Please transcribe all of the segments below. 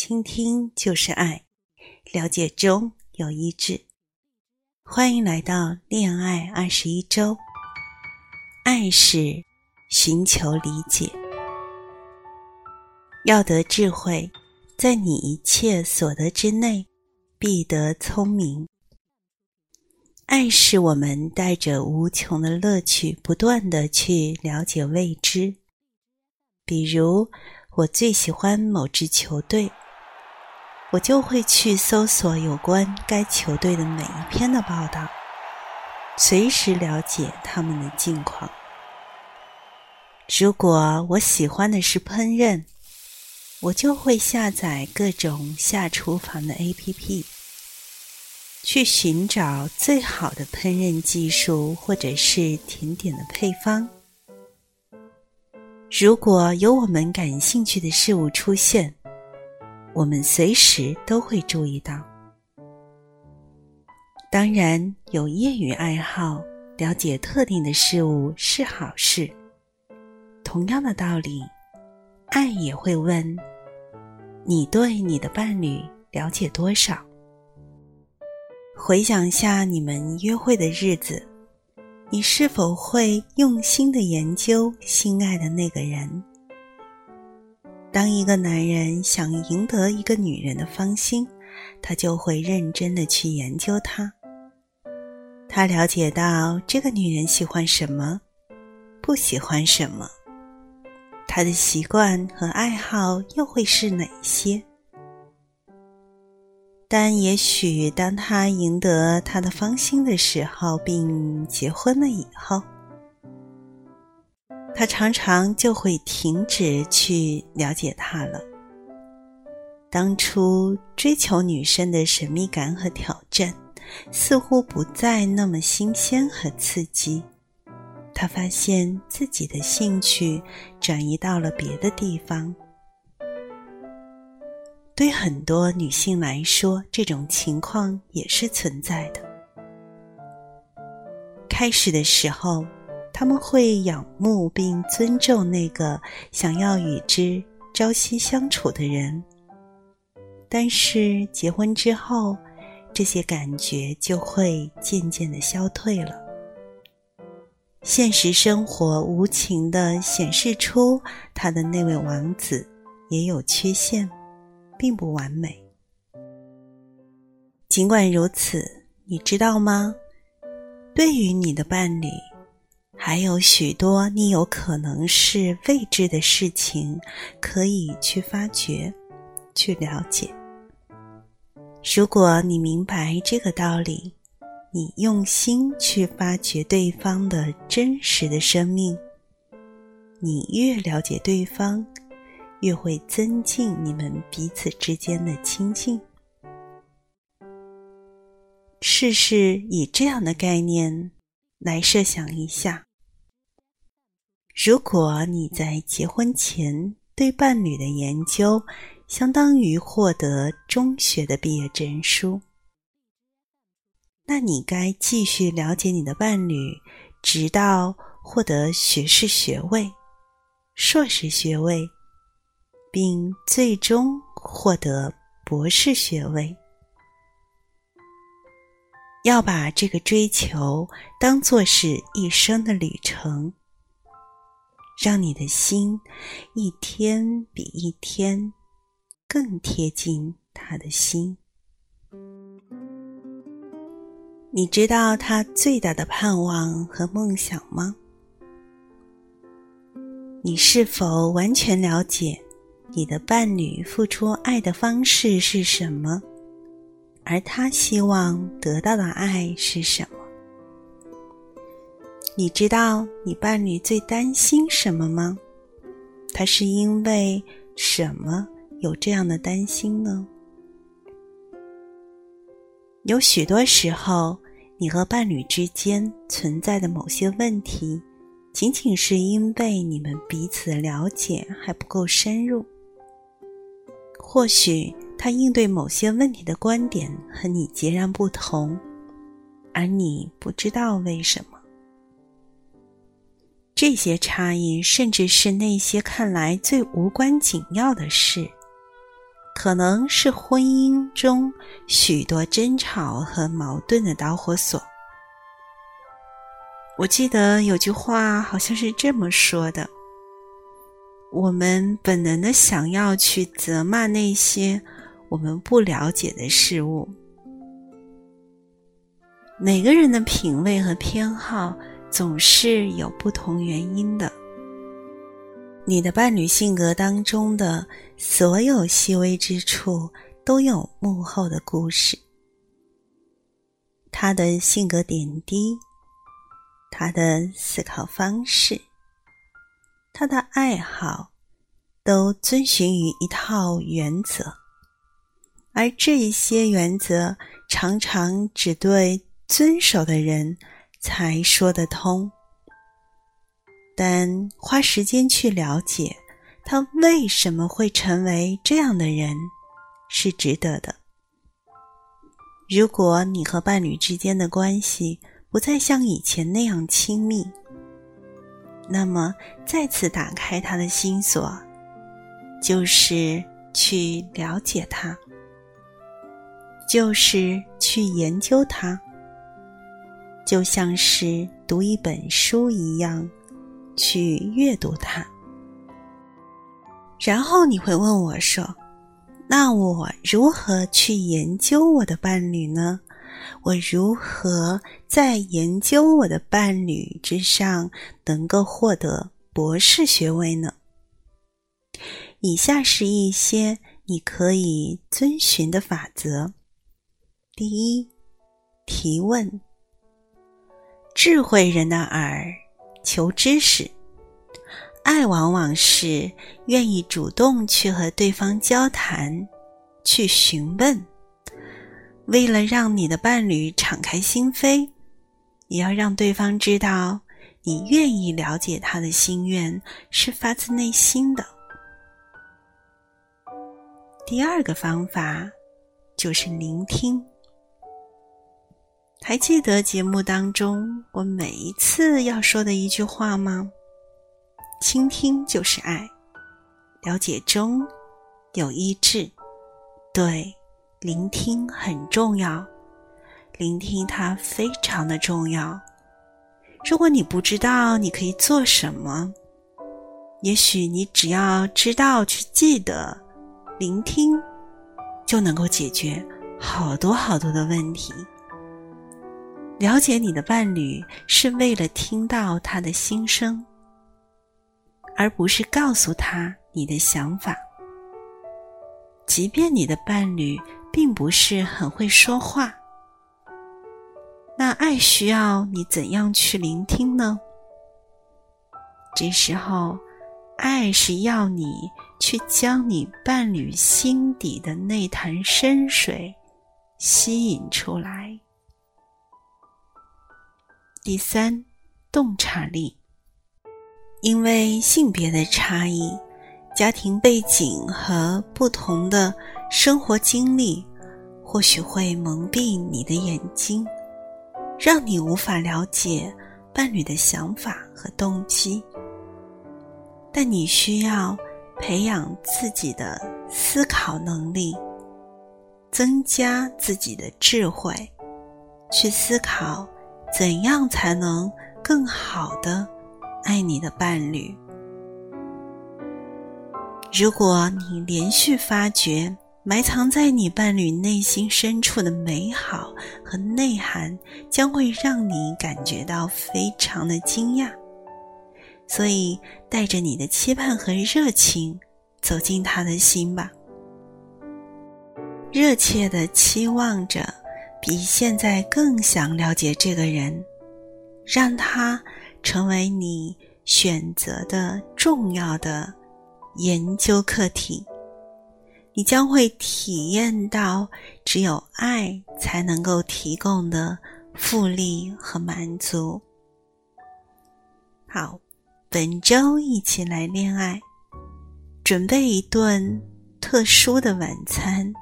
倾听就是爱，了解中有一致。欢迎来到恋爱二十一周。爱是寻求理解，要得智慧，在你一切所得之内，必得聪明。爱是我们带着无穷的乐趣，不断的去了解未知。比如，我最喜欢某支球队。我就会去搜索有关该球队的每一篇的报道，随时了解他们的近况。如果我喜欢的是烹饪，我就会下载各种下厨房的 APP，去寻找最好的烹饪技术或者是甜点的配方。如果有我们感兴趣的事物出现，我们随时都会注意到。当然，有业余爱好，了解特定的事物是好事。同样的道理，爱也会问：你对你的伴侣了解多少？回想下你们约会的日子，你是否会用心的研究心爱的那个人？当一个男人想赢得一个女人的芳心，他就会认真的去研究她。他了解到这个女人喜欢什么，不喜欢什么，她的习惯和爱好又会是哪些？但也许当他赢得她的芳心的时候，并结婚了以后。他常常就会停止去了解他了。当初追求女生的神秘感和挑战，似乎不再那么新鲜和刺激。他发现自己的兴趣转移到了别的地方。对很多女性来说，这种情况也是存在的。开始的时候。他们会仰慕并尊重那个想要与之朝夕相处的人，但是结婚之后，这些感觉就会渐渐的消退了。现实生活无情的显示出他的那位王子也有缺陷，并不完美。尽管如此，你知道吗？对于你的伴侣。还有许多你有可能是未知的事情，可以去发掘、去了解。如果你明白这个道理，你用心去发掘对方的真实的生命，你越了解对方，越会增进你们彼此之间的亲近。试试以这样的概念来设想一下。如果你在结婚前对伴侣的研究相当于获得中学的毕业证书，那你该继续了解你的伴侣，直到获得学士学位、硕士学位，并最终获得博士学位。要把这个追求当作是一生的旅程。让你的心一天比一天更贴近他的心。你知道他最大的盼望和梦想吗？你是否完全了解你的伴侣付出爱的方式是什么？而他希望得到的爱是什么？你知道你伴侣最担心什么吗？他是因为什么有这样的担心呢？有许多时候，你和伴侣之间存在的某些问题，仅仅是因为你们彼此的了解还不够深入。或许他应对某些问题的观点和你截然不同，而你不知道为什么。这些差异，甚至是那些看来最无关紧要的事，可能是婚姻中许多争吵和矛盾的导火索。我记得有句话好像是这么说的：我们本能的想要去责骂那些我们不了解的事物。每个人的品味和偏好总是有不同原因的。你的伴侣性格当中的所有细微之处都有幕后的故事，他的性格点滴，他的思考方式，他的爱好，都遵循于一套原则，而这一些原则常常只对。遵守的人才说得通，但花时间去了解他为什么会成为这样的人是值得的。如果你和伴侣之间的关系不再像以前那样亲密，那么再次打开他的心锁，就是去了解他，就是去研究他。就像是读一本书一样，去阅读它。然后你会问我说：“那我如何去研究我的伴侣呢？我如何在研究我的伴侣之上能够获得博士学位呢？”以下是一些你可以遵循的法则：第一，提问。智慧人的耳求知识，爱往往是愿意主动去和对方交谈，去询问。为了让你的伴侣敞开心扉，也要让对方知道你愿意了解他的心愿是发自内心的。第二个方法就是聆听。还记得节目当中我每一次要说的一句话吗？倾听就是爱，了解中有医治。对，聆听很重要，聆听它非常的重要。如果你不知道你可以做什么，也许你只要知道去记得聆听，就能够解决好多好多的问题。了解你的伴侣是为了听到他的心声，而不是告诉他你的想法。即便你的伴侣并不是很会说话，那爱需要你怎样去聆听呢？这时候，爱是要你去将你伴侣心底的那潭深水吸引出来。第三，洞察力。因为性别的差异、家庭背景和不同的生活经历，或许会蒙蔽你的眼睛，让你无法了解伴侣的想法和动机。但你需要培养自己的思考能力，增加自己的智慧，去思考。怎样才能更好的爱你的伴侣？如果你连续发掘埋藏在你伴侣内心深处的美好和内涵，将会让你感觉到非常的惊讶。所以，带着你的期盼和热情走进他的心吧，热切的期望着。比现在更想了解这个人，让他成为你选择的重要的研究课题。你将会体验到只有爱才能够提供的复利和满足。好，本周一起来恋爱，准备一顿特殊的晚餐，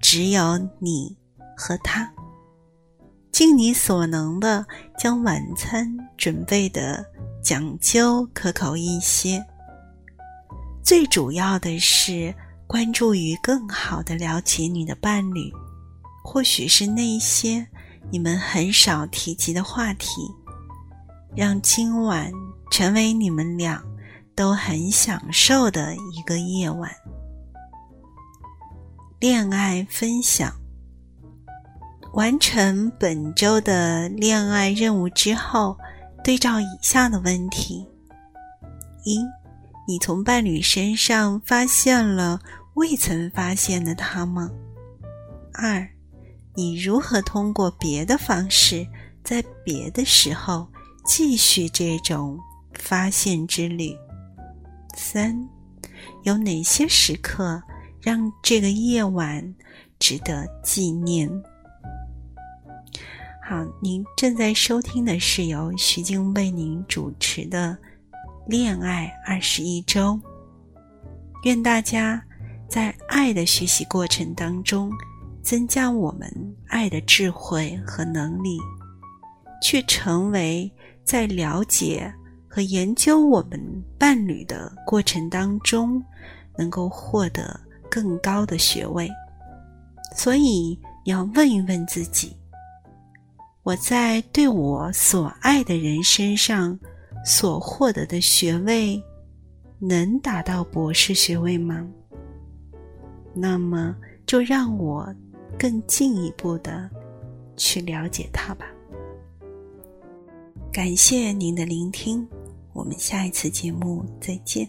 只有你。和他，尽你所能的将晚餐准备的讲究可口一些。最主要的是关注于更好的了解你的伴侣，或许是那些你们很少提及的话题，让今晚成为你们俩都很享受的一个夜晚。恋爱分享。完成本周的恋爱任务之后，对照以下的问题：一、你从伴侣身上发现了未曾发现的他吗？二、你如何通过别的方式，在别的时候继续这种发现之旅？三、有哪些时刻让这个夜晚值得纪念？好，您正在收听的是由徐静为您主持的《恋爱二十一周》。愿大家在爱的学习过程当中，增加我们爱的智慧和能力，去成为在了解和研究我们伴侣的过程当中，能够获得更高的学位。所以，你要问一问自己。我在对我所爱的人身上所获得的学位，能达到博士学位吗？那么就让我更进一步的去了解他吧。感谢您的聆听，我们下一次节目再见。